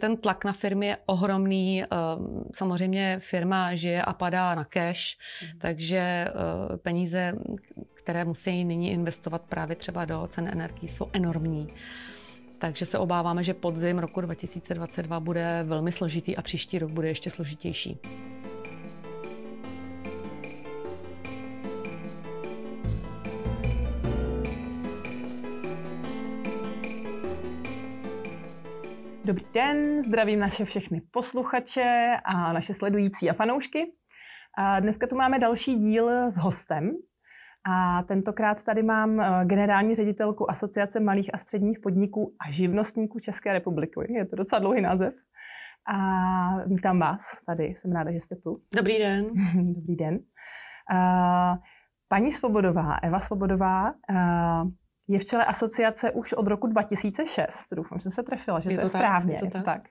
Ten tlak na firmy je ohromný. Ehm, samozřejmě firma žije a padá na cash, mm. takže eh, peníze, které musí nyní investovat právě třeba do cen energií, jsou enormní. Takže se obáváme, že podzim roku 2022 bude velmi složitý a příští rok bude ještě složitější. Dobrý den, zdravím naše všechny posluchače a naše sledující a fanoušky. A dneska tu máme další díl s hostem. A tentokrát tady mám eh, generální ředitelku Asociace malých a středních podniků a živnostníků České republiky. Je to docela dlouhý název. A vítám vás tady, jsem ráda, že jste tu. Dobrý den. Dobrý den. A paní Svobodová, Eva Svobodová, je v čele asociace už od roku 2006. Doufám, že jsem se trefila, že je to, to je tak, správně. Je to, je to tak.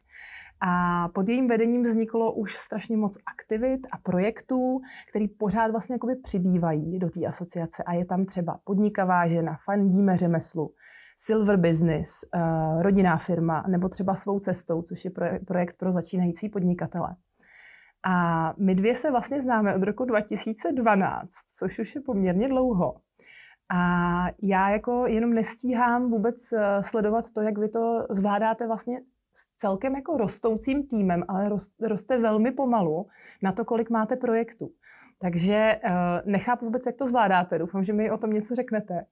A pod jejím vedením vzniklo už strašně moc aktivit a projektů, které pořád vlastně jakoby přibývají do té asociace. A je tam třeba podnikavá žena, fandíme řemeslu, Silver Business, uh, rodinná firma, nebo třeba svou cestou, což je projekt pro začínající podnikatele. A my dvě se vlastně známe od roku 2012, což už je poměrně dlouho. A já jako jenom nestíhám vůbec eh, sledovat to, jak vy to zvládáte vlastně s celkem jako rostoucím týmem, ale roste velmi pomalu na to, kolik máte projektů. Takže uh, nechápu vůbec, jak to zvládáte. Doufám, že mi o tom něco řeknete.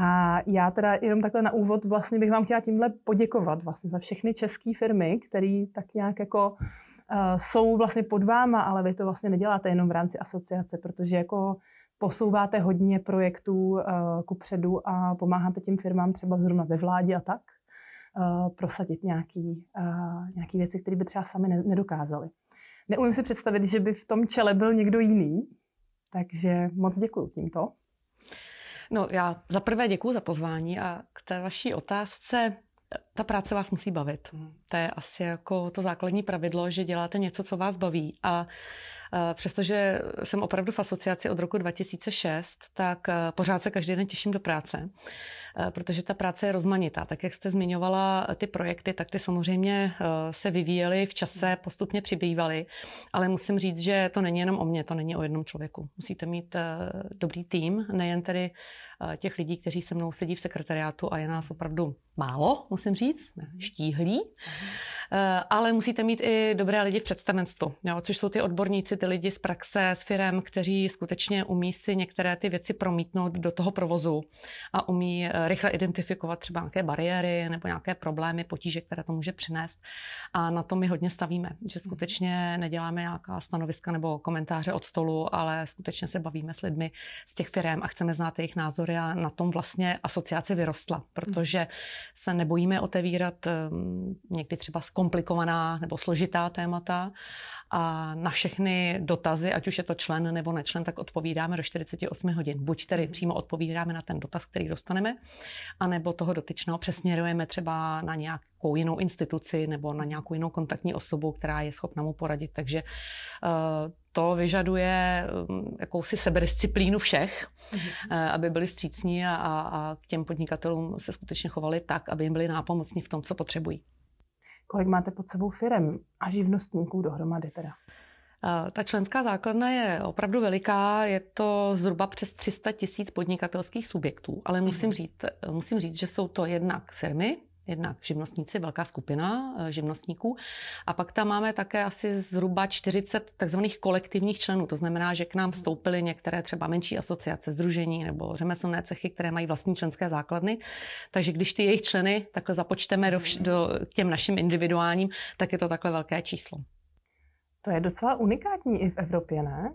A já teda jenom takhle na úvod vlastně bych vám chtěla tímhle poděkovat vlastně za všechny české firmy, které tak nějak jako uh, jsou vlastně pod váma, ale vy to vlastně neděláte jenom v rámci asociace, protože jako posouváte hodně projektů uh, ku předu a pomáháte těm firmám třeba zrovna ve vládě a tak uh, prosadit nějaký, uh, nějaký věci, které by třeba sami ne- nedokázali. Neumím si představit, že by v tom čele byl někdo jiný, takže moc děkuji tímto. No já za prvé děkuji za pozvání a k té vaší otázce ta práce vás musí bavit. Hmm. To je asi jako to základní pravidlo, že děláte něco, co vás baví. A přestože jsem opravdu v asociaci od roku 2006, tak eh, pořád se každý den těším do práce, eh, protože ta práce je rozmanitá. Tak jak jste zmiňovala ty projekty, tak ty samozřejmě se vyvíjely v čase, postupně přibývaly, ale musím říct, že to není jenom o mně, to není o jednom člověku. Musíte mít dobrý tým, nejen tedy těch lidí, kteří se mnou sedí v sekretariátu a je nás opravdu málo, musím říct, štíhlí. Eh, ale musíte mít i dobré lidi v představenstvu, jo, což jsou ty odborníci, ty lidi z praxe, s firem, kteří skutečně umí si některé ty věci promítnout do toho provozu a umí eh, rychle identifikovat třeba nějaké bariéry nebo nějaké problémy, potíže, které to může přinést. A na to my hodně stavíme, že skutečně neděláme nějaká stanoviska nebo komentáře od stolu, ale skutečně se bavíme s lidmi z těch firm a chceme znát jejich názory a na tom vlastně asociace vyrostla, protože se nebojíme otevírat ehm, někdy třeba komplikovaná nebo složitá témata a na všechny dotazy, ať už je to člen nebo nečlen, tak odpovídáme do 48 hodin. Buď tedy mhm. přímo odpovídáme na ten dotaz, který dostaneme, anebo toho dotyčného přesměrujeme třeba na nějakou jinou instituci nebo na nějakou jinou kontaktní osobu, která je schopna mu poradit. Takže uh, to vyžaduje um, jakousi sebedisciplínu všech, mm-hmm. aby byli střícní a, a k těm podnikatelům se skutečně chovali tak, aby jim byli nápomocní v tom, co potřebují. Kolik máte pod sebou firem a živnostníků dohromady teda? Ta členská základna je opravdu veliká, je to zhruba přes 300 tisíc podnikatelských subjektů, ale musím mhm. říct, musím říct, že jsou to jednak firmy, jednak živnostníci, velká skupina eh, živnostníků. A pak tam máme také asi zhruba 40 takzvaných kolektivních členů. To znamená, že k nám vstoupily některé třeba menší asociace, združení nebo řemeslné cechy, které mají vlastní členské základny. Takže když ty jejich členy takhle započteme do, vš- do těm našim individuálním, tak je to takhle velké číslo. To je docela unikátní i v Evropě, ne?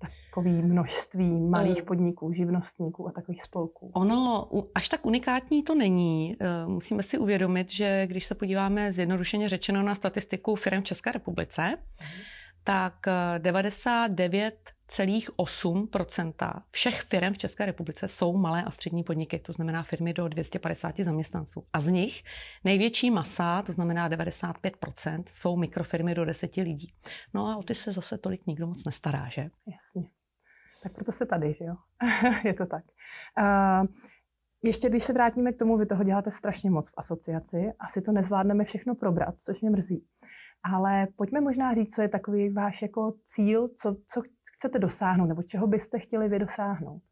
Takový množství malých eh. podniků, živnostníků a takových spolků? Ono až tak unikátní to není. Eh, musíme si uvědomit, že když se podíváme zjednodušeně řečeno na statistiku firm v České republice, mhm. tak 99 eh, 2,8% všech firm v České republice jsou malé a střední podniky, to znamená firmy do 250 zaměstnanců. A z nich největší masa, to znamená 95% jsou mikrofirmy do 10 lidí. No a o ty se zase tolik nikdo moc nestará, že? Jasně. Tak proto se tady, že jo? Je to tak. Uh, ještě když se vrátíme k tomu, vy toho děláte strašně moc v asociaci, asi to nezvládneme všechno probrat, což mě mrzí. Ale pojďme možná říct, co je takový váš jako cíl, co, co chcete dosáhnout, nebo čeho byste chtěli vy dosáhnout.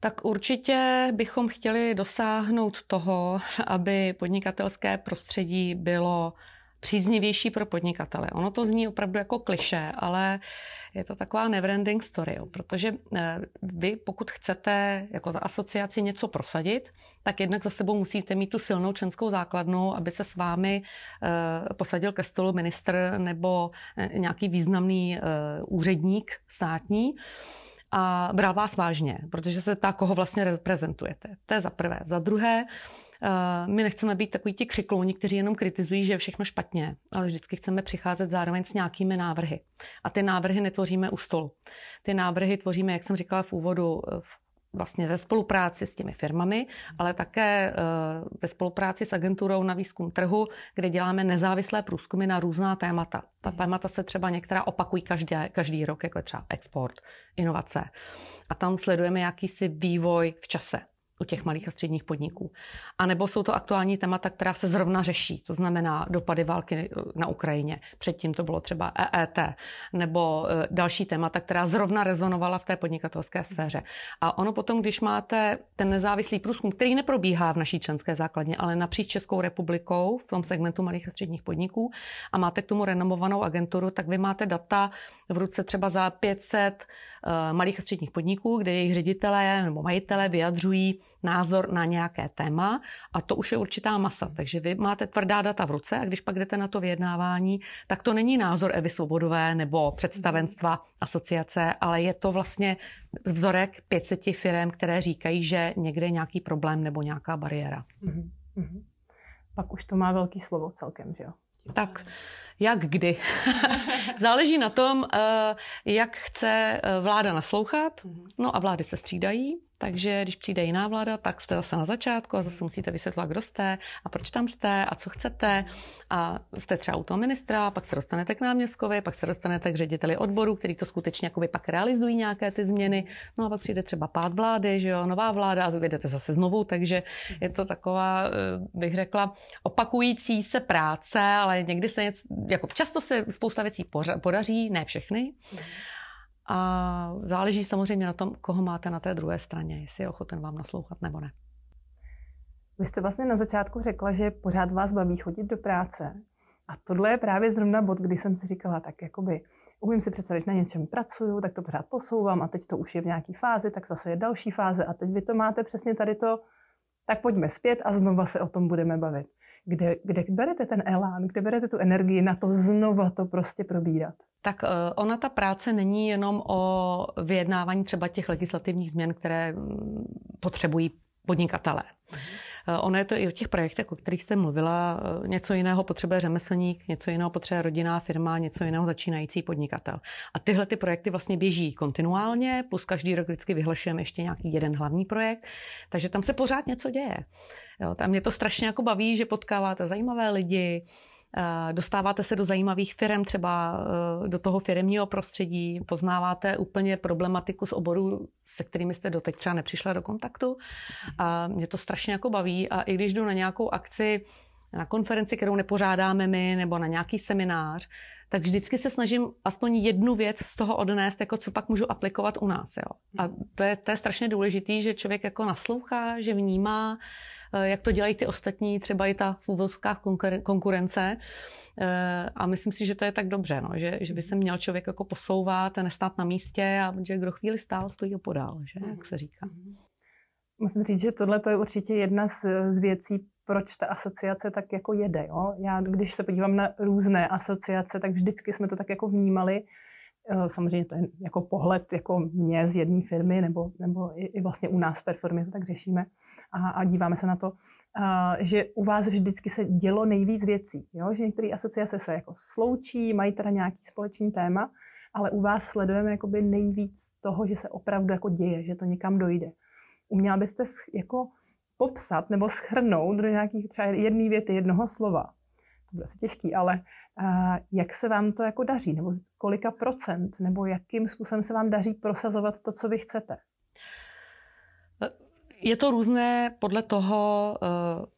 Tak určitě bychom chtěli dosáhnout toho, aby podnikatelské prostředí bylo příznivější pro podnikatele. Ono to zní opravdu jako kliše, ale je to taková neverending story, jo, protože eh, vy, pokud chcete jako za asociaci něco prosadit, tak jednak za sebou musíte mít tu silnou členskou základnu, aby se s vámi eh, posadil ke stolu ministr nebo eh, nějaký významný úředník státní a bral vás vážně, protože se tak, koho vlastně reprezentujete. To je za prvé. Za druhé, my nechceme být takový ti křiklouni, kteří jenom kritizují, že je všechno špatně, ale vždycky chceme přicházet zároveň s nějakými návrhy. A ty návrhy netvoříme u stolu. Ty návrhy tvoříme, jak jsem říkala v úvodu, vlastně ve spolupráci s těmi firmami, ale také eh, ve spolupráci s agenturou na výzkum trhu, kde děláme nezávislé průzkumy na různá témata. Ta témata se třeba některá opakují každý, každý rok, jako je třeba export, inovace. A tam sledujeme jakýsi vývoj v čase u těch malých a středních podniků. A nebo jsou to aktuální témata, která se zrovna řeší, to znamená dopady války na Ukrajině. Předtím to bylo třeba EET, nebo e, další témata, která zrovna rezonovala v té podnikatelské sféře. A ono potom, když máte ten nezávislý průzkum, který neprobíhá v naší členské základně, ale napříč Českou republikou v tom segmentu malých a středních podniků a máte k tomu renomovanou agenturu, tak vy máte data v ruce třeba za 500 Eh, malých a středních podniků, kde jejich ředitelé nebo majitelé vyjadřují názor na nějaké téma a to už je určitá masa. Takže vy máte tvrdá data v ruce a když pak jdete na to vyjednávání, tak to není názor Evy Svobodové nebo představenstva asociace, ale je to vlastně vzorek 500 firm, které říkají, že někde je nějaký problém nebo nějaká bariéra. Mm-hmm. Pak už to má velký slovo celkem, že jo? Tak jak kdy. Záleží na tom, eh, jak chce eh, vláda naslouchat. No a vlády se střídají. Takže když přijde jiná vláda, tak jste zase na začátku a zase musíte vysvětlit, kdo jste a proč tam jste a co chcete. A jste třeba u toho ministra, pak se dostanete k náměstkovi, pak se dostanete k řediteli odboru, který to skutečně pak realizují nějaké ty změny. No a pak přijde třeba pád vlády, že jo, nová vláda a vyjdete zase znovu, takže je to taková, eh, bych řekla, opakující se práce, ale někdy se něco, jako často se spousta věcí podaří, ne všechny. A záleží samozřejmě na tom, koho máte na té druhé straně, jestli je ochoten vám naslouchat nebo ne. Vy jste vlastně na začátku řekla, že pořád vás baví chodit do práce. A tohle je právě zrovna bod, kdy jsem si říkala, tak jakoby umím si představit, že na něčem pracuju, tak to pořád posouvám a teď to už je v nějaké fázi, tak zase je další fáze a teď vy to máte přesně tady to, tak pojďme zpět a znova se o tom budeme bavit. Kde, kde berete ten elán, kde berete tu energii na to znova to prostě probírat? Tak eh, ona ta práce není jenom o vyjednávání třeba těch legislativních změn, které mm, potřebují podnikatelé. Mhm. Ono je to i o těch projektech, o kterých jste mluvila. Eh, něco jiného potřebuje řemeslník, něco jiného potřebuje rodinná firma, něco jiného začínající podnikatel. A tyhle ty projekty vlastně běží kontinuálně, plus každý rok vždycky vyhlašujeme ještě nějaký jeden hlavní projekt, takže tam se pořád něco děje. Jo, tam mě to strašně jako baví, že potkáváte zajímavé lidi, Eh, dostáváte se do zajímavých firm, třeba eh, do toho firmního prostředí, poznáváte úplně problematiku z oboru, se kterými jste doteď třeba nepřišla do kontaktu. A mě to strašně jako baví. A i když jdu na nějakou akci, na konferenci, kterou nepořádáme my, nebo na nějaký seminář, tak vždycky se snažím aspoň jednu věc z toho odnést, jako co pak můžu aplikovat u nás. Jo. A to je, to je strašně důležitý, že člověk jako naslouchá, že vnímá, Eh, jak to dělají ty ostatní, třeba i ta v úvozovkách konkurence. Eh, a myslím si, že to je tak dobře, no, že, že by se měl člověk jako posouvat a nestát na místě a že kdo chvíli stál, stojí opodál, že, jak se říká. Musím říct, že tohle je určitě jedna z, z věcí, proč ta asociace tak jako jede. Jo? Já, když se podívám na různé asociace, tak vždycky jsme to tak jako vnímali, eh, samozřejmě to je jako pohled jako mě z jedné firmy, nebo, nebo i, i vlastně u nás v Performě to tak řešíme, a, a díváme se na to, a, že u vás vždycky se dělo nejvíc věcí. Jo? Že některé asociace se jako sloučí, mají teda nějaký společný téma, ale u vás sledujeme jakoby nejvíc toho, že se opravdu jako děje, že to někam dojde. Uměla byste jako popsat nebo schrnout do nějakých třeba jedné věty, jednoho slova. To bude asi těžký, ale uh, jak se vám to jako daří, nebo kolika procent, nebo jakým způsobem se vám daří prosazovat to, co vy chcete? Je to různé podle toho, eh,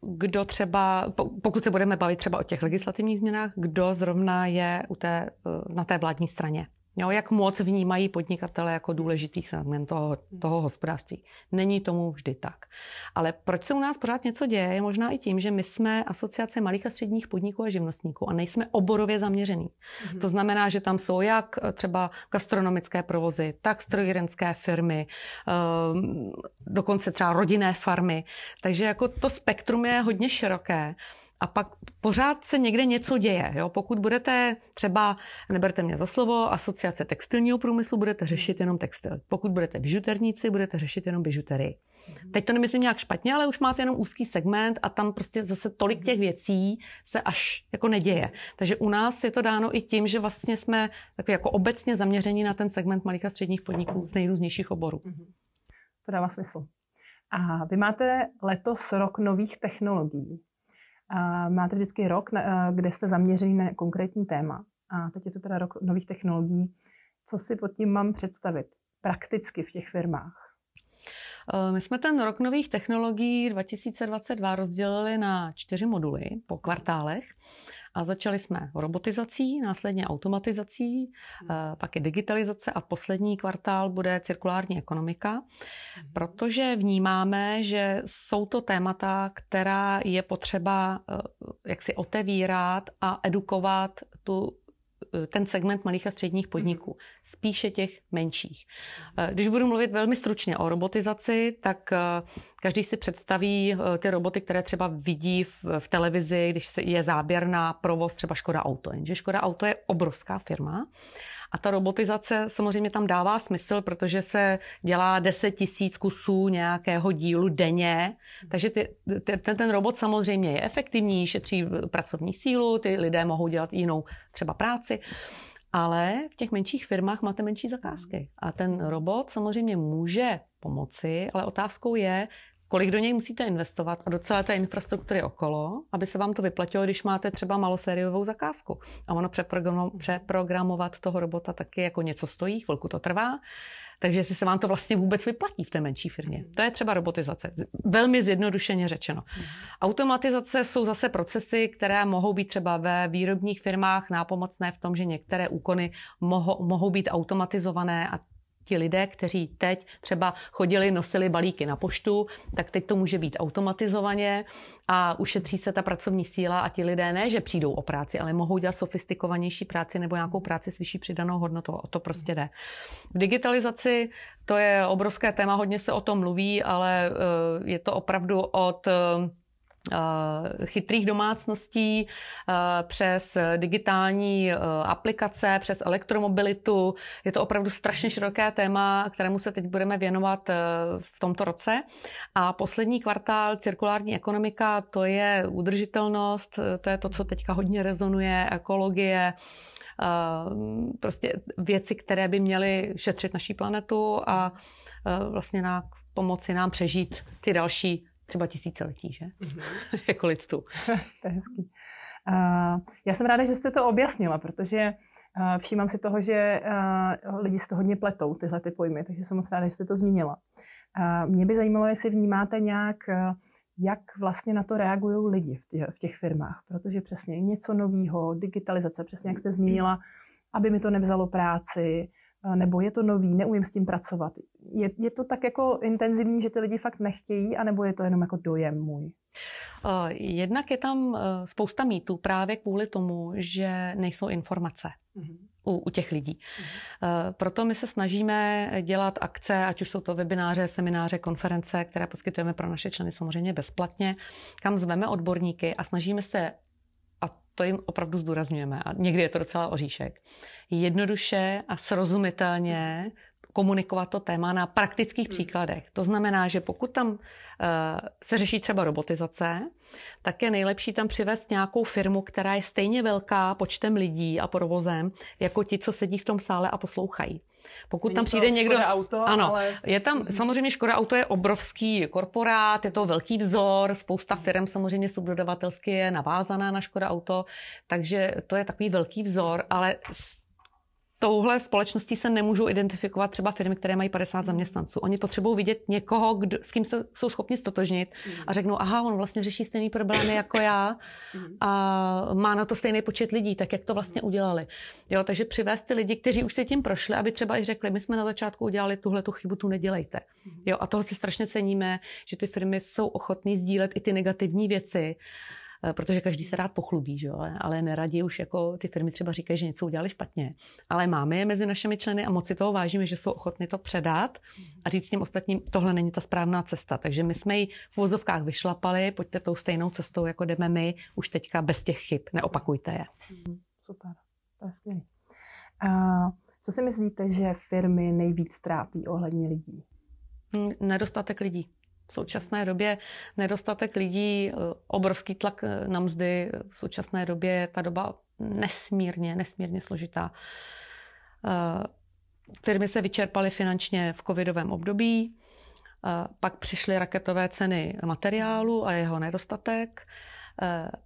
kdo třeba, pokud se budeme bavit třeba o těch legislativních změnách, kdo zrovna je u té, eh, na té vládní straně. Jo, jak moc vnímají podnikatele jako důležitý segment toho, toho hospodářství. Není tomu vždy tak. Ale proč se u nás pořád něco děje, je možná i tím, že my jsme asociace malých a středních podniků a živnostníků a nejsme oborově zaměřený. Mm-hmm. To znamená, že tam jsou jak třeba gastronomické provozy, tak strojírenské firmy, ehm, dokonce třeba rodinné farmy. Takže jako to spektrum je hodně široké a pak pořád se někde něco děje. Jo? Pokud budete třeba, neberte mě za slovo, asociace textilního průmyslu, budete řešit jenom textil. Pokud budete bižuterníci, budete řešit jenom bižuterii. Mhm. Teď to nemyslím nějak špatně, ale už máte jenom úzký segment a tam prostě zase tolik těch věcí se až jako neděje. Takže u nás je to dáno i tím, že vlastně jsme takový jako obecně zaměření na ten segment malých a středních podniků z nejrůznějších oborů. Mhm. To dává smysl. A vy máte letos rok nových technologií. Máte vždycky rok, kde jste zaměřený na konkrétní téma. A teď je to teda rok nových technologií. Co si pod tím mám představit prakticky v těch firmách? E, my jsme ten rok nových technologií 2022 rozdělili na čtyři moduly po kvartálech. A začali jsme robotizací, následně automatizací, hmm. eh, pak je digitalizace a poslední kvartál bude cirkulární ekonomika, hmm. protože vnímáme, že jsou to témata, která je potřeba eh, jak si otevírat a edukovat tu ten segment malých a středních mhm. podniků, spíše těch menších. Eh, když budu mluvit velmi stručně o robotizaci, tak eh, každý si představí ty roboty, které třeba vidí v, v televizi, když je záběr na provoz třeba Škoda Auto. Jenže Škoda Auto je obrovská firma a ta robotizace samozřejmě tam dává smysl, protože se dělá 10 tisíc kusů nějakého dílu denně, takže ty, ten, ten robot samozřejmě je efektivní, šetří pracovní sílu, ty lidé mohou dělat jinou třeba práci. Ale v těch menších firmách máte menší zakázky. A ten robot samozřejmě může pomoci, ale otázkou je, kolik do něj musíte investovat a do celé té infrastruktury okolo, aby se vám to vyplatilo, když máte třeba malosériovou zakázku. A ono přeprogramovat toho robota taky jako něco stojí, chvilku to trvá. Takže jestli se vám to vlastně vůbec vyplatí v té menší firmě. To je třeba robotizace. Velmi zjednodušeně řečeno. Automatizace jsou zase procesy, které mohou být třeba ve výrobních firmách nápomocné v tom, že některé úkony mohou, mohou být automatizované a ti lidé, kteří teď třeba chodili, nosili balíky na poštu, tak teď to může být automatizovaně a ušetří se ta pracovní síla a ti lidé ne, že přijdou o práci, ale mohou dělat sofistikovanější práci nebo nějakou práci s vyšší přidanou hodnotou. O to prostě jde. V digitalizaci to je obrovské téma, hodně se o tom mluví, ale eh, je to opravdu od eh, chytrých domácností eh, přes digitální eh, aplikace, přes elektromobilitu. Je to opravdu strašně široké téma, kterému se teď budeme věnovat v tomto roce. A poslední kvartál cirkulární ekonomika, to je udržitelnost, to je to, co teďka hodně rezonuje, ekologie, prostě věci, které by měly šetřit naší planetu a vlastně na pomoci nám přežít ty další třeba tisíciletí, že? Mm-hmm. jako lidstvu. to je hezký. Uh, já jsem ráda, že jste to objasnila, protože uh, všímám si toho, že uh, lidi z toho hodně pletou, tyhle ty pojmy, takže jsem moc ráda, že jste to zmínila. Uh, mě by zajímalo, jestli vnímáte nějak, uh, jak vlastně na to reagují lidi v těch, v těch firmách, protože přesně něco nového, digitalizace, přesně jak jste zmínila, aby mi to nevzalo práci, nebo je to nový, neumím s tím pracovat. Je, je to tak jako intenzivní, že ty lidi fakt nechtějí, anebo je to jenom jako dojem můj? Jednak je tam e, spousta mýtů právě kvůli tomu, že nejsou informace. Mm-hmm. U, u těch lidí. Mm-hmm. Proto my se snažíme dělat akce, ať už jsou to webináře, semináře, konference, které poskytujeme pro naše členy samozřejmě bezplatně, kam zveme odborníky a snažíme se to jim opravdu zdůrazňujeme a někdy je to docela oříšek, jednoduše a srozumitelně komunikovat to téma na praktických hmm. příkladech. To znamená, že pokud tam uh, se řeší třeba robotizace, tak je nejlepší tam přivést nějakou firmu, která je stejně velká počtem lidí a provozem, jako ti, co sedí v tom sále a poslouchají. Pokud Není tam přijde někdo... Auto, ano, ale... je tam, samozřejmě Škoda auto je obrovský korporát, je to velký vzor, spousta firm samozřejmě subdodavatelsky je navázaná na Škoda auto, takže to je takový velký vzor, ale touhle společností se nemůžou identifikovat třeba firmy, které mají 50 zaměstnanců. Oni potřebují vidět někoho, kdo, s kým se jsou schopni stotožnit a řeknou, aha, on vlastně řeší stejný problémy jako já a má na to stejný počet lidí, tak jak to vlastně udělali. Jo, takže přivést ty lidi, kteří už se tím prošli, aby třeba i řekli, my jsme na začátku udělali tuhle tu chybu, tu nedělejte. Jo, a toho si strašně ceníme, že ty firmy jsou ochotné sdílet i ty negativní věci protože každý se rád pochlubí, že jo? Ale, ale neradi už jako ty firmy třeba říkají, že něco udělali špatně. Ale máme je mezi našimi členy a moc si toho vážíme, že jsou ochotni to předat a říct těm ostatním, tohle není ta správná cesta. Takže my jsme ji v vozovkách vyšlapali, pojďte tou stejnou cestou, jako jdeme my, už teďka bez těch chyb, neopakujte je. Mhm, super, to je skvělé. Co si myslíte, že firmy nejvíc trápí ohledně lidí? Hm, nedostatek lidí v současné době nedostatek lidí, eh, obrovský tlak eh, na mzdy. V současné době je ta doba nesmírně, nesmírně složitá. Eh, firmy se vyčerpaly finančně v covidovém období, pak přišly raketové ceny materiálu a jeho nedostatek,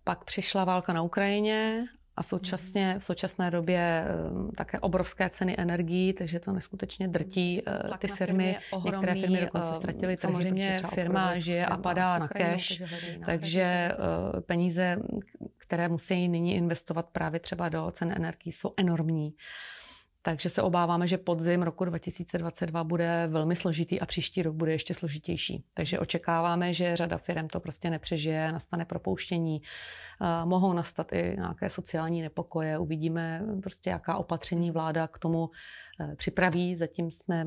pak přišla válka na Ukrajině a současně v současné době ehm, také obrovské ceny energií, takže to neskutečně drtí eh, Tlak ty firmy. firmy Některé firmy dokonce ehm, ztratily Samozřejmě firma žije a padá na cash, takže eh, peníze, které musí nyní investovat právě třeba do cen energií, jsou enormní. Takže se obáváme, že podzim roku 2022 bude velmi složitý a příští rok bude ještě složitější. Takže očekáváme, že řada firm to prostě nepřežije, nastane propouštění, mohou nastat i nějaké sociální nepokoje. Uvidíme prostě, jaká opatření vláda k tomu připraví. Zatím jsme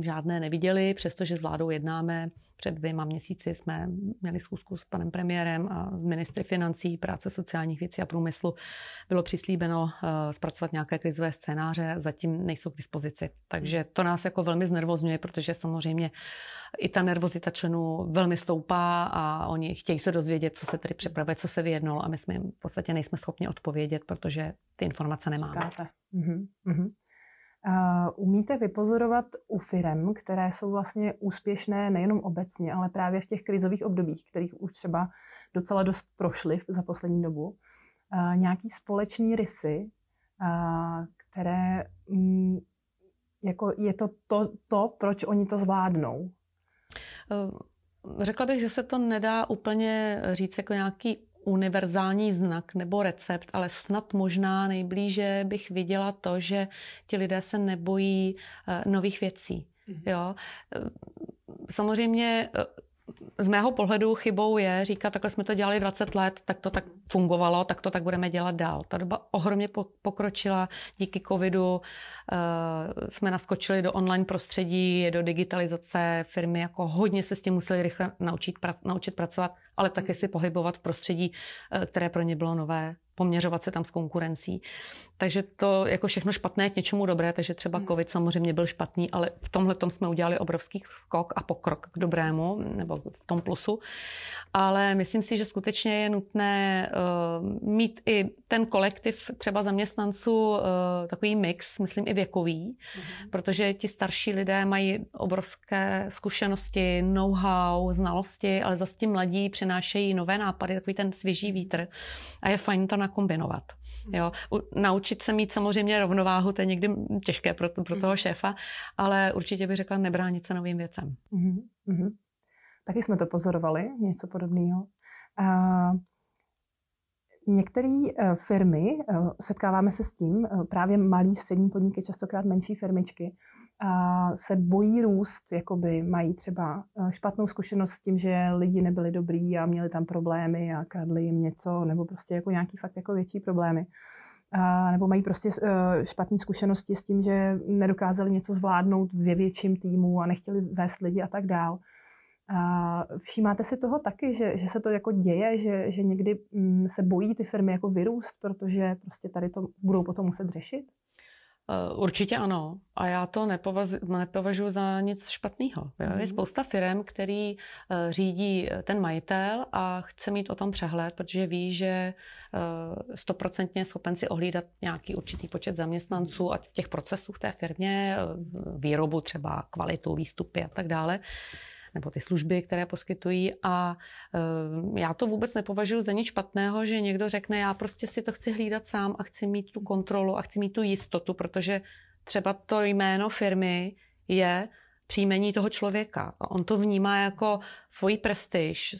žádné neviděli, přestože s vládou jednáme. Před dvěma měsíci jsme měli schůzku s panem premiérem a s ministry financí, práce sociálních věcí a průmyslu. Bylo přislíbeno eh, zpracovat nějaké krizové scénáře, zatím nejsou k dispozici. Takže to nás jako velmi znervozňuje, protože samozřejmě i ta nervozita členů velmi stoupá a oni chtějí se dozvědět, co se tedy připravuje, co se vyjednalo a my jsme jim v podstatě nejsme schopni odpovědět, protože ty informace nemáme. Uh, umíte vypozorovat u firm, které jsou vlastně úspěšné nejenom obecně, ale právě v těch krizových obdobích, kterých už třeba docela dost prošly za poslední dobu, nějaký společný rysy, které um, jako je to, to to, proč oni to zvládnou. Eh, řekla bych, že se to nedá úplně říct jako nějaký univerzální znak nebo recept, ale snad možná nejblíže bych viděla to, že ti lidé se nebojí eh, nových věcí. Mhm. Jo? Eh, samozřejmě z mého pohledu chybou je říkat, takhle jsme to dělali 20 let, tak to tak fungovalo, tak to tak budeme dělat dál. Ta doba ohromně pokročila díky covidu. Uh, jsme naskočili do online prostředí, do digitalizace firmy, jako hodně se s tím museli rychle naučit, naučit pracovat, ale také si pohybovat v prostředí, uh, které pro ně bylo nové poměřovat se tam s konkurencí. Takže to jako všechno špatné k něčemu dobré, takže třeba hmm. COVID samozřejmě byl špatný, ale v tomhle tom jsme udělali obrovský skok a pokrok k dobrému, nebo v tom plusu. Ale myslím si, že skutečně je nutné uh, mít i ten kolektiv třeba zaměstnanců, uh, takový mix, myslím i věkový, hmm. protože ti starší lidé mají obrovské zkušenosti, know-how, znalosti, ale zase ti mladí přinášejí nové nápady, takový ten svěží vítr a je fajn to nakkombinovat. Jo. Naučit se mít samozřejmě rovnováhu, to je někdy těžké pro, pro toho šéfa, ale určitě bych řekla nebránit se novým věcem. Mm-hmm. Taky jsme to pozorovali, něco podobného. Uh, Některé uh, firmy, uh, setkáváme se s tím, uh, právě malí střední podniky, častokrát menší firmičky, se bojí růst, jakoby mají třeba eh, špatnou zkušenost s tím, že lidi nebyli dobrý a měli tam problémy a kradli jim něco, nebo prostě jako nějaký fakt jako větší problémy. A, nebo mají prostě eh, špatné zkušenosti s tím, že nedokázali něco zvládnout ve větším týmu a nechtěli vést lidi a tak dál. A všímáte si toho taky, že, že se to jako děje, že, že někdy mm, se bojí ty firmy jako vyrůst, protože prostě tady to budou potom muset řešit? Eh, určitě ano. A já to nepovažuji za nic špatného. Mm. Je mhm. spousta firm, který eh, řídí eh, ten majitel a chce mít o tom přehled, protože ví, že stoprocentně je schopen si ohlídat nějaký určitý počet zaměstnanců a těch procesů v té firmě, výrobu třeba, kvalitu, výstupy a tak dále. Nebo ty služby, které poskytují. A já to vůbec nepovažuji za nic špatného, že někdo řekne, já prostě si to chci hlídat sám a chci mít tu kontrolu a chci mít tu jistotu, protože třeba to jméno firmy je příjmení toho člověka. A on to vnímá jako svoji prestiž,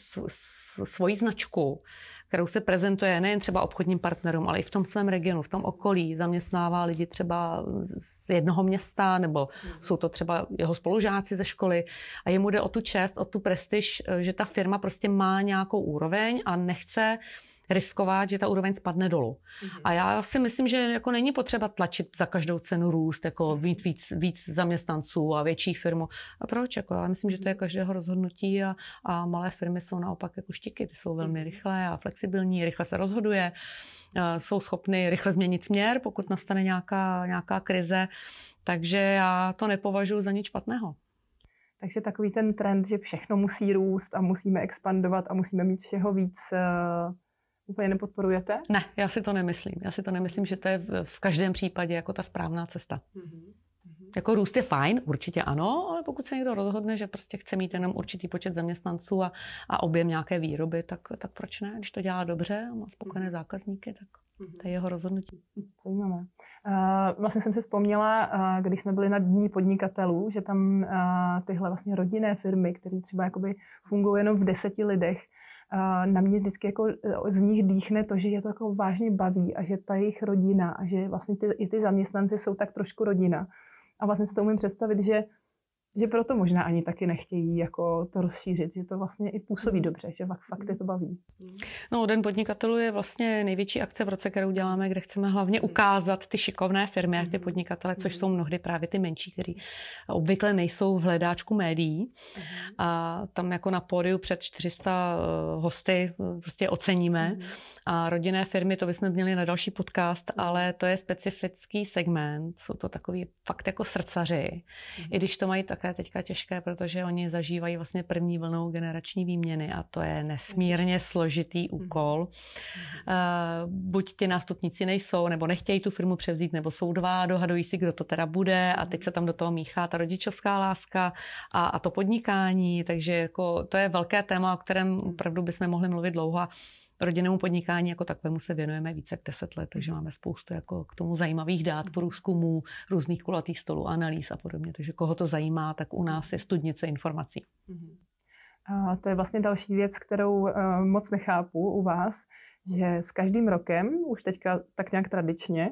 svoji značku, kterou se prezentuje nejen třeba obchodním partnerům, ale i v tom svém regionu, v tom okolí. Zaměstnává lidi třeba z jednoho města, nebo jsou to třeba jeho spolužáci ze školy. A jemu jde o tu čest, o tu prestiž, že ta firma prostě má nějakou úroveň a nechce riskovat, že ta úroveň spadne dolů. Mm-hmm. A já si myslím, že jako není potřeba tlačit za každou cenu růst, jako mm-hmm. mít víc, víc zaměstnanců a větší firmu. A proč? Jako já myslím, že to je každého rozhodnutí a, a malé firmy jsou naopak jako štiky. Ty jsou velmi mm-hmm. rychlé a flexibilní, rychle se rozhoduje, jsou schopny rychle změnit směr, pokud nastane nějaká, nějaká krize. Takže já to nepovažuji za nic špatného. Takže takový ten trend, že všechno musí růst a musíme expandovat a musíme mít všeho víc, eh, úplně nepodporujete? Ne, já si to nemyslím. Já si to nemyslím, že to je v každém případě jako ta správná cesta. Mm-hmm. Jako růst je fajn, určitě ano, ale pokud se někdo rozhodne, že prostě chce mít jenom určitý počet zaměstnanců a, a objem nějaké výroby, tak, tak proč ne? Když to dělá dobře a má spokojené mhm. zákazníky, tak mhm. to je jeho rozhodnutí. Zajímavé. Uh, vlastně jsem si vzpomněla, uh, když jsme byli na dní podnikatelů, že tam uh, tyhle vlastně rodinné firmy, které třeba jakoby fungují jenom v deseti lidech, na mě vždycky jako e, z nich dýchne to, že je to jako vážně baví a že ta jejich rodina a že vlastně ty, i ty zaměstnanci jsou tak trošku rodina. A vlastně si to umím představit, že že proto možná ani taky nechtějí jako to rozšířit, že to vlastně i působí mm. dobře, že fakt je to baví. No, Den podnikatelů je vlastně největší akce v roce, kterou děláme, kde chceme hlavně mm. ukázat ty šikovné firmy a ty mm. podnikatele, což jsou mnohdy právě ty menší, kteří obvykle nejsou v hledáčku médií. A tam jako na pódiu před 400 eh, hosty eh, prostě oceníme. A rodinné firmy, to bychom měli na další podcast, ale to je specifický segment. Jsou to takový fakt jako srdcaři. I když to mají tak také teďka těžké, protože oni zažívají vlastně první vlnou generační výměny a to je nesmírně složitý mhm. úkol. Uh, buď ti nástupníci nejsou, nebo nechtějí tu firmu převzít, nebo jsou dva, dohadují si, kdo to teda bude a teď se tam do toho míchá ta rodičovská láska a, a to podnikání, takže jako to je velké téma, o kterém opravdu bychom mohli mluvit dlouho rodinnému podnikání jako takovému se věnujeme více jak deset let, takže máme spoustu jako k tomu zajímavých dát, průzkumů, různých kulatých stolů, analýz a podobně. Takže koho to zajímá, tak u nás je studnice informací. A to je vlastně další věc, kterou uh, moc nechápu u vás, že s každým rokem, už teďka tak nějak tradičně,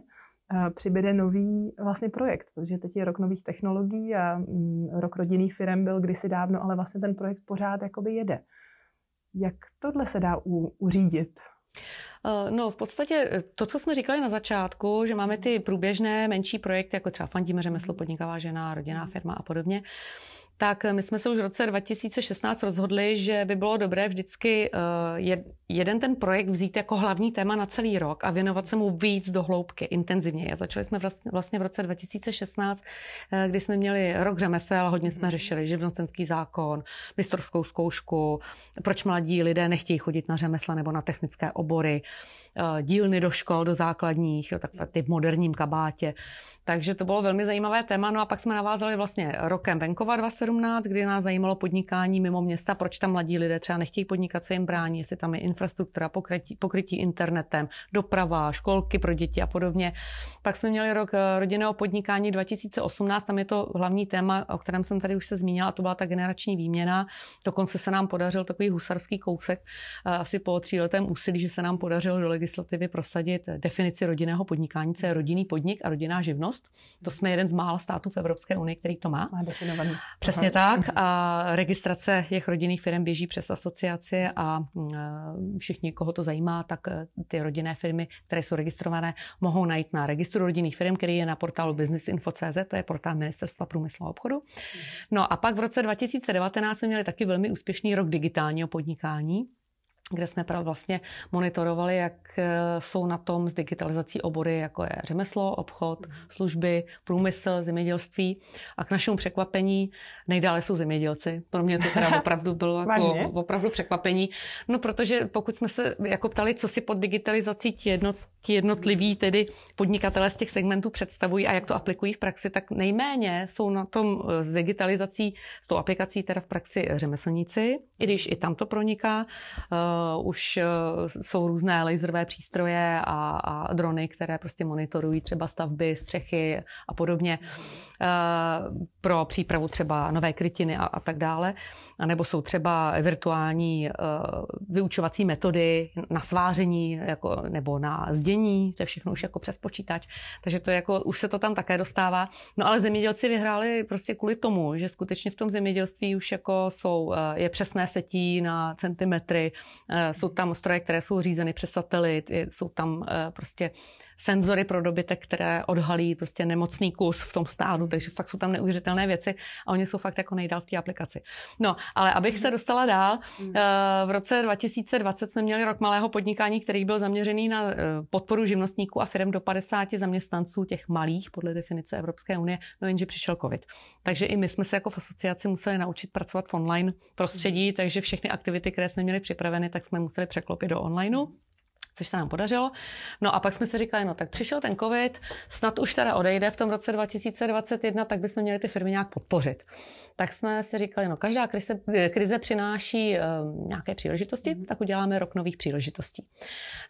uh, přibude nový vlastně projekt, protože teď je rok nových technologií a um, rok rodinných firm byl kdysi dávno, ale vlastně ten projekt pořád jakoby jede. Jak tohle se dá u, uřídit? Eh, no, v podstatě eh, to, co jsme říkali na začátku, že máme ty průběžné menší projekty, jako třeba Fandíme řemeslo, podnikavá žena, rodinná firma a podobně, tak my jsme se už v roce 2016 rozhodli, že by bylo dobré vždycky uh, jeden ten projekt vzít jako hlavní téma na celý rok a věnovat se mu víc do hloubky, intenzivně. Začali jsme vlastně, v roce 2016, uh, kdy jsme měli rok řemesel, hodně jsme mhm. řešili živnostenský zákon, mistrovskou zkoušku, proč mladí lidé nechtějí chodit na řemesla nebo na technické obory, dílny do škol, do základních, jo, tak ty v moderním kabátě. Takže to bylo velmi zajímavé téma. No a pak jsme navázali vlastně rokem venkova 2017, kdy nás zajímalo podnikání mimo města, proč tam mladí lidé třeba nechtějí podnikat, se jim brání, jestli tam je infrastruktura, pokrytí, pokrytí internetem, doprava, školky pro děti a podobně. Pak jsme měli rok eh, rodinného podnikání 2018, tam je to hlavní téma, o kterém jsem tady už se zmínila, a to byla ta generační výměna. Dokonce se nám podařil takový husarský kousek, eh, asi po tříletém úsilí, že se nám podařilo do legislativy prosadit definici rodinného podnikání, co je rodinný podnik a rodinná živnost. To jsme jeden z mála států v Evropské unii, který to má. Má definovaný. Přesně Aha. tak. A registrace těch rodinných firm běží přes asociaci a mm, všichni, koho to zajímá, tak eh, ty rodinné firmy, které jsou registrované, mohou najít na registru rodinných firm, který je na portálu businessinfo.cz, to je portál Ministerstva průmyslu a obchodu. No a pak v roce 2019 jsme měli taky velmi úspěšný rok digitálního podnikání kde jsme vlastně monitorovali, jak eh, jsou na tom s digitalizací obory, jako je řemeslo, obchod, služby, průmysl, zemědělství. A k našemu překvapení nejdále jsou zemědělci. Pro mě to teda opravdu bylo jako opravdu překvapení. No, protože pokud jsme se jako ptali, co si pod digitalizací ti, jednot, ti jednotliví tedy podnikatelé z těch segmentů představují a jak to aplikují v praxi, tak nejméně jsou na tom s eh, digitalizací, s tou aplikací teda v praxi řemeslníci, i když i tam to proniká. Uh, už uh, jsou různé laserové přístroje a, a drony, které prostě monitorují třeba stavby, střechy a podobně uh, pro přípravu třeba nové krytiny a, a tak dále. A nebo jsou třeba virtuální vyučovací metody na sváření jako, nebo na zdění, to je všechno už jako přes počítač. Takže to jako, už se to tam také dostává. No ale zemědělci vyhráli prostě kvůli tomu, že skutečně v tom zemědělství už jako jsou, je přesné setí na centimetry, jsou tam stroje, které jsou řízeny přes satelit, jsou tam eh, prostě senzory pro dobytek, které odhalí prostě nemocný kus v tom stádu, takže fakt jsou tam neuvěřitelné věci a oni jsou fakt jako nejdál v té aplikaci. No, ale abych se dostala dál, mm. eh, v roce 2020 jsme měli rok malého podnikání, který byl zaměřený na eh, podporu živnostníků a firm do 50 zaměstnanců, těch malých podle definice Evropské unie, no jenže přišel COVID. Takže i my jsme se jako v asociaci museli naučit pracovat v online prostředí, mm. takže všechny aktivity, které jsme měli připraveny, tak jsme museli překlopit do onlineu což se nám podařilo. No a pak jsme si říkali, no tak přišel ten covid, snad už teda odejde v tom roce 2021, tak bychom měli ty firmy nějak podpořit tak jsme si říkali, no každá krize, krize přináší uh, nějaké příležitosti, mm. tak uděláme rok nových příležitostí.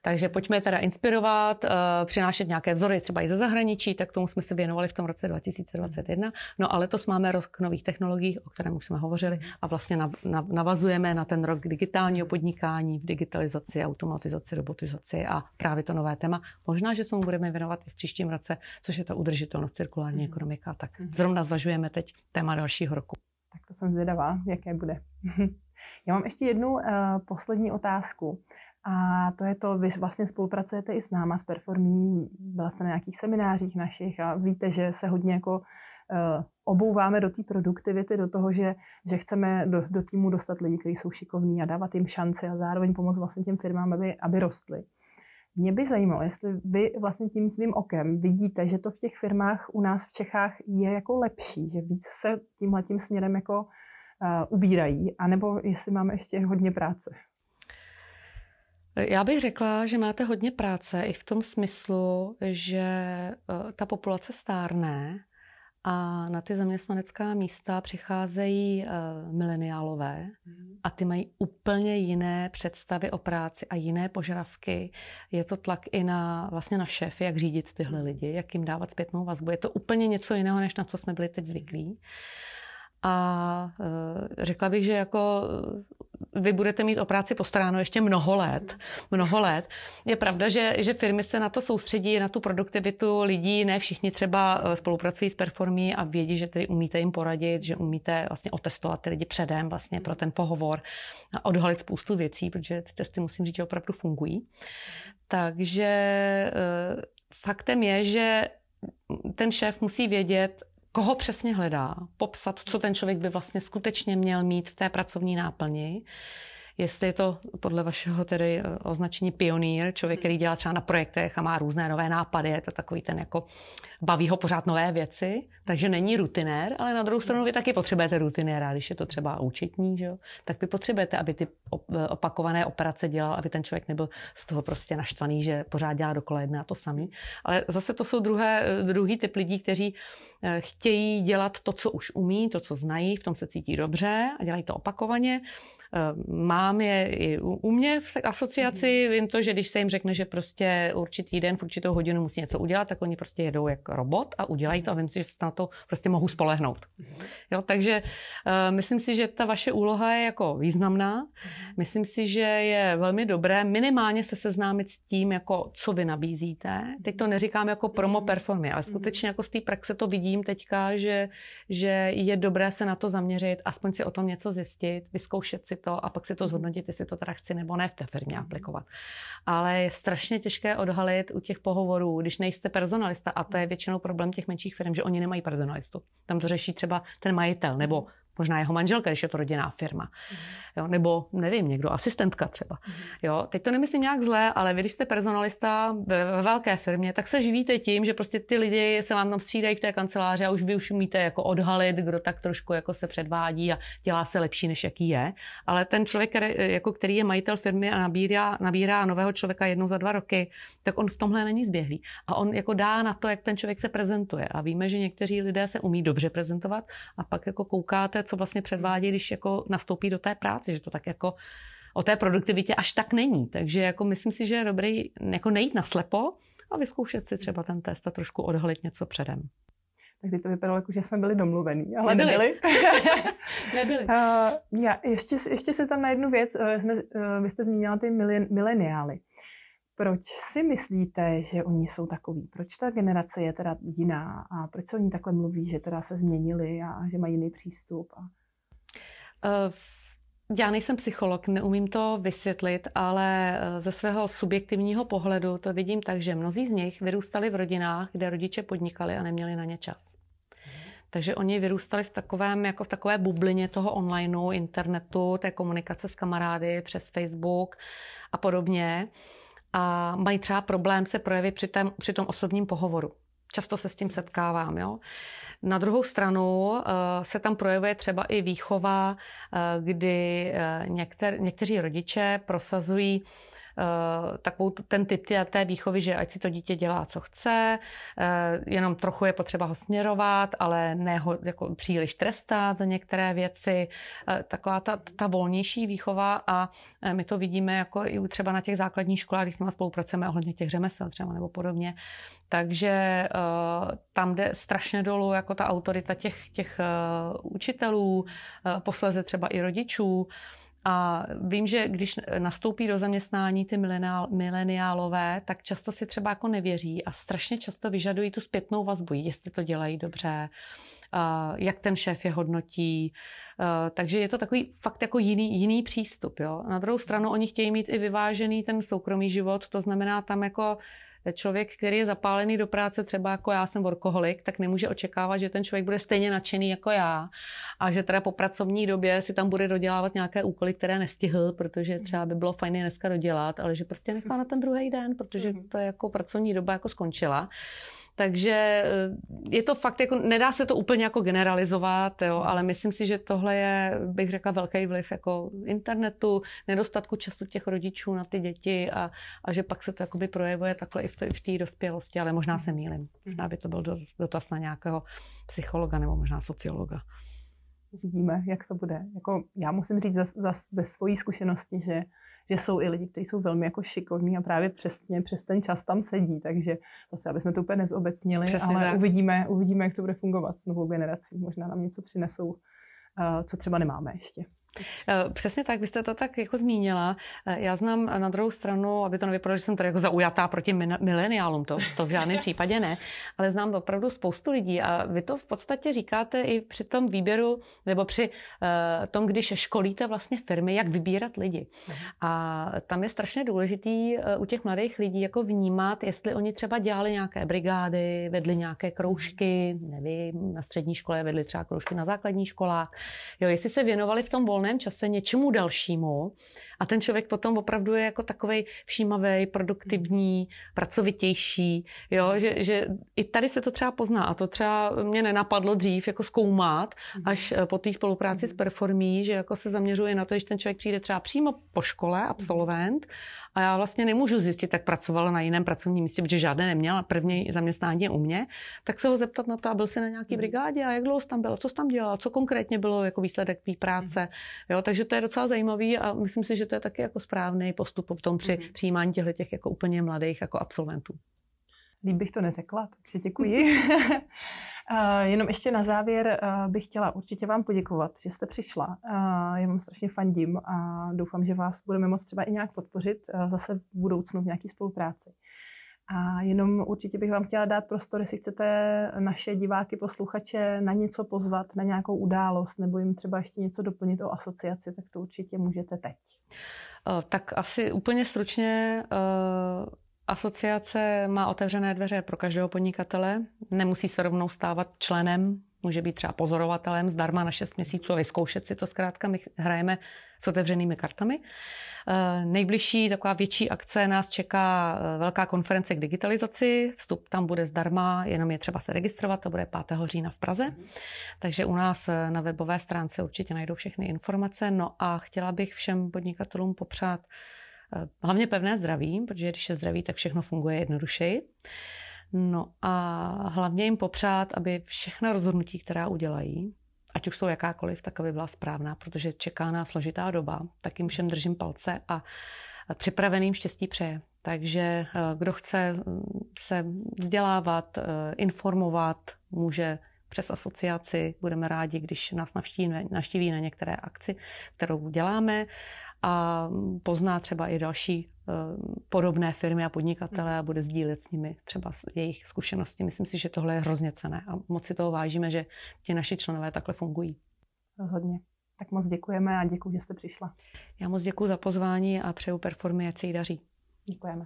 Takže pojďme teda inspirovat, uh, přinášet nějaké vzory třeba i ze zahraničí, tak tomu jsme se věnovali v tom roce 2021. No a letos máme rok nových technologií, o kterém už jsme hovořili, a vlastně nav, nav, navazujeme na ten rok digitálního podnikání v digitalizaci, automatizaci, robotizaci a právě to nové téma. Možná, že se mu budeme věnovat i v příštím roce, což je ta udržitelnost cirkulární mm. ekonomika. Tak mhm. zrovna zvažujeme teď téma dalšího roku. Tak to jsem zvědavá, jaké bude. Já mám ještě jednu uh, poslední otázku. A to je to, vy vlastně spolupracujete i s náma, s Performí, byla jste na nějakých seminářích našich a víte, že se hodně jako uh, obouváme do té produktivity, do toho, že, že chceme do, do týmu dostat lidi, kteří jsou šikovní a dávat jim šanci a zároveň pomoct vlastně těm firmám, aby, aby rostly. Mě by zajímalo, jestli vy vlastně tím svým okem vidíte, že to v těch firmách u nás v Čechách je jako lepší, že víc se tímhle tím směrem jako uh, ubírají, anebo jestli máme ještě hodně práce. Já bych řekla, že máte hodně práce i v tom smyslu, že uh, ta populace stárne a na ty zaměstnanecká místa přicházejí uh, mileniálové mm. a ty mají úplně jiné představy o práci a jiné požadavky. Je to tlak i na, vlastně na šéfy, jak řídit tyhle mhm. lidi, jak jim dávat zpětnou vazbu. Je to úplně něco jiného, než na co jsme byli teď zvyklí. A uh, řekla bych, že jako vy budete mít o práci postaráno ještě mnoho let. Mnoho let. Je pravda, že, že firmy se na to soustředí, na tu produktivitu lidí. Ne všichni třeba eh, spolupracují s Performí a vědí, že tedy umíte jim poradit, že umíte vlastně otestovat ty lidi předem vlastně pro ten pohovor a odhalit spoustu věcí, protože ty testy musím říct, že opravdu fungují. Takže eh, faktem je, že ten šéf musí vědět, koho přesně hledá, popsat, co ten člověk by vlastně skutečně měl mít v té pracovní náplni, jestli je to podle vašeho tedy eh, označení pionýr, člověk, který dělá třeba na projektech a má různé nové nápady, je to takový ten jako baví ho pořád nové věci, takže není rutinér, ale na druhou stranu vy taky potřebujete rutinéra, když je to třeba účetní, že jo? tak vy potřebujete, aby ty eh, opakované operace dělal, aby ten člověk nebyl z toho prostě naštvaný, že pořád dělá dokola jedné a to samý. Ale zase to jsou druhé, eh, druhý typ lidí, kteří chtějí dělat to, co už umí, to, co znají, v tom se cítí dobře a dělají to opakovaně mám je i u mě v asociaci, vím to, že když se jim řekne, že prostě určitý den v určitou hodinu musí něco udělat, tak oni prostě jedou jako robot a udělají to a vím si, že se na to prostě mohu spolehnout. Mhm. Jo, takže uh, myslím si, že ta vaše úloha je jako významná. Mhm. Myslím si, že je velmi dobré minimálně se seznámit s tím, jako co vy nabízíte. Teď to neříkám jako promo performy, ale skutečně jako z té praxe to vidím teďka, že, že je dobré se na to zaměřit, aspoň si o tom něco zjistit, vyzkoušet si to a pak si to mhm. zhodnotit, jestli to teda chci nebo ne v té firmě mhm. aplikovat. Ale je strašně těžké odhalit u těch pohovorů, když nejste personalista, a to je většinou problém těch menších firm, že oni nemají personalistu. Tam to řeší třeba ten majitel nebo možná jeho manželka, když je to rodinná firma. Jo, nebo nevím, někdo, asistentka třeba. Jo, teď to nemyslím nějak zlé, ale vy, když jste personalista ve velké firmě, tak se živíte tím, že prostě ty lidi se vám tam střídají v té kanceláři a už vy už umíte jako odhalit, kdo tak trošku jako se předvádí a dělá se lepší, než jaký je. Ale ten člověk, který, jako který je majitel firmy a nabírá, nabírá nového člověka jednou za dva roky, tak on v tomhle není zběhlý. A on jako dá na to, jak ten člověk se prezentuje. A víme, že někteří lidé se umí dobře prezentovat a pak jako koukáte, co vlastně předvádí, když jako nastoupí do té práce, že to tak jako o té produktivitě až tak není. Takže jako myslím si, že je dobrý jako nejít na slepo a vyzkoušet si třeba ten test a trošku odhalit něco předem. Tak teď to vypadalo jako, že jsme byli domluvení, ale nebyli. Nebyli. nebyli. Uh, já, ještě, ještě se tam na jednu věc, uh, jsme, uh, vy jste zmínila ty mileniály. Proč si myslíte, že oni jsou takový? Proč ta generace je teda jiná? A proč se oni takhle mluví, že teda se změnili a že mají jiný přístup? A... Uh, já nejsem psycholog, neumím to vysvětlit, ale eh, ze svého subjektivního pohledu to vidím tak, že mnozí z nich vyrůstali v rodinách, kde rodiče podnikali a neměli na ně čas. Takže oni vyrůstali v takovém, jako v takové bublině toho onlineu, internetu, té komunikace s kamarády přes Facebook a podobně a mají třeba problém se projevit při, tém, při tom osobním pohovoru. Často se s tím setkávám. Jo? Na druhou stranu eh, se tam projevuje třeba i výchova, eh, kdy eh, někter, někteří rodiče prosazují takovou ten typ té výchovy, že ať si to dítě dělá, co chce, eh, jenom trochu je potřeba ho směrovat, ale ne ho jako příliš trestat za některé věci. Eh, taková ta, ta volnější výchova a my to vidíme jako i třeba na těch základních školách, když s nimi spolupracujeme ohledně těch řemesel třeba nebo podobně. Takže tam jde strašně dolů jako ta autorita těch, těch učitelů, posleze třeba i rodičů. A vím, že když nastoupí do zaměstnání ty mileniálové, tak často si třeba jako nevěří a strašně často vyžadují tu zpětnou vazbu, jestli to dělají dobře, jak ten šéf je hodnotí. Takže je to takový fakt jako jiný, jiný přístup. Jo? Na druhou stranu oni chtějí mít i vyvážený ten soukromý život, to znamená tam jako člověk, který je zapálený do práce, třeba jako já jsem workoholik, tak nemůže očekávat, že ten člověk bude stejně nadšený jako já a že teda po pracovní době si tam bude dodělávat nějaké úkoly, které nestihl, protože třeba by bylo fajn dneska dodělat, ale že prostě nechá na ten druhý den, protože mhm. to je jako pracovní doba jako skončila. Takže eh, je to fakt, jako, nedá se to úplně jako generalizovat, jo, ale myslím si, že tohle je, bych řekla, velký vliv jako internetu, nedostatku času těch rodičů na ty děti a, a že pak se to jakoby projevuje takhle i v, v té dospělosti, ale možná se mýlim. Možná by to byl dotaz na nějakého psychologa nebo možná sociologa. Uvidíme, jak to bude. Jako, já musím říct za, za, ze svojí zkušenosti, že že jsou i lidi, kteří jsou velmi jako šikovní a právě přesně přes ten čas tam sedí, takže zase, aby jsme to úplně nezobecnili, Přesně ale uvidíme, uvidíme, jak to bude fungovat s novou generací. Možná nám něco přinesou, uh, co třeba nemáme ještě. Eh, přesně tak, vy jste to tak jako zmínila. Eh, já znám na druhou stranu, aby to nevypadalo, že jsem tady jako zaujatá proti mileniálům, to, to v žádném případě ne, ale znám opravdu spoustu lidí a vy to v podstatě říkáte i při tom výběru, nebo při uh, tom, když školíte vlastně firmy, jak vybírat lidi. A tam je strašně důležitý u těch mladých lidí jako vnímat, jestli oni třeba dělali nějaké brigády, vedli nějaké kroužky, nevím, na střední škole vedli třeba kroužky na základních školách, jo, jestli se věnovali v tom volném volném čase něčemu dalšímu a ten člověk potom opravdu je jako takový všímavý, produktivní, pracovitější, jo, že, že i tady se to třeba pozná a to třeba mě nenapadlo dřív jako zkoumat mhm. až eh, po té spolupráci s mhm. Performí, že jako se zaměřuje na to, že ten člověk přijde třeba přímo po škole, absolvent, a já vlastně nemůžu zjistit, jak pracoval na jiném pracovním místě, protože žádné neměl, první zaměstnání je u mě, tak se ho zeptat na to, a byl jsi na nějaký brigádě a jak dlouho jsi tam byl, co jsi tam dělal, co konkrétně bylo jako výsledek tvý práce. Jo, takže to je docela zajímavý a myslím si, že to je taky jako správný postup potom při mm-hmm. přijímání těchto těch jako úplně mladých jako absolventů. Líp bych to neřekla, takže děkuji. uh, jenom ještě na závěr uh, bych chtěla určitě vám poděkovat, že jste přišla. Uh, já vám strašně fandím a doufám, že vás budeme moct třeba i nějak podpořit zase v budoucnu v nějaké spolupráci. A jenom určitě bych vám chtěla dát prostor, jestli chcete naše diváky, posluchače na něco pozvat, na nějakou událost, nebo jim třeba ještě něco doplnit o asociaci, tak to určitě můžete teď. Eh, tak asi úplně stručně eh, Asociace má otevřené dveře pro každého podnikatele. Nemusí se rovnou stávat členem může být třeba pozorovatelem zdarma na 6 měsíců a vyzkoušet si to zkrátka. My hrajeme s otevřenými kartami. Eh, nejbližší taková větší akce nás čeká eh, velká konference k digitalizaci. Vstup tam bude zdarma, jenom je třeba se registrovat, to bude 5. října v Praze. Takže u nás eh, na webové stránce určitě najdou všechny informace. No a chtěla bych všem podnikatelům popřát hlavně pevné zdraví, protože když je zdraví, tak všechno funguje jednodušeji. No a hlavně jim popřát, aby všechna rozhodnutí, která udělají, ať už jsou jakákoliv, tak aby byla správná, protože čeká nás složitá doba. Tak jim všem držím palce a připraveným štěstí přeje. Takže eh, kdo chce mm, se vzdělávat, eh, informovat, může přes asociaci. Budeme rádi, když nás navštíví, navštíví na některé akci, kterou děláme a pozná třeba i další podobné firmy a podnikatele a bude sdílet s nimi třeba jejich zkušenosti. Myslím si, že tohle je hrozně cené a moc si toho vážíme, že ti naši členové takhle fungují. Rozhodně. Tak moc děkujeme a děkuji, že jste přišla. Já moc děkuji za pozvání a přeju performy, ať se jí daří. Děkujeme.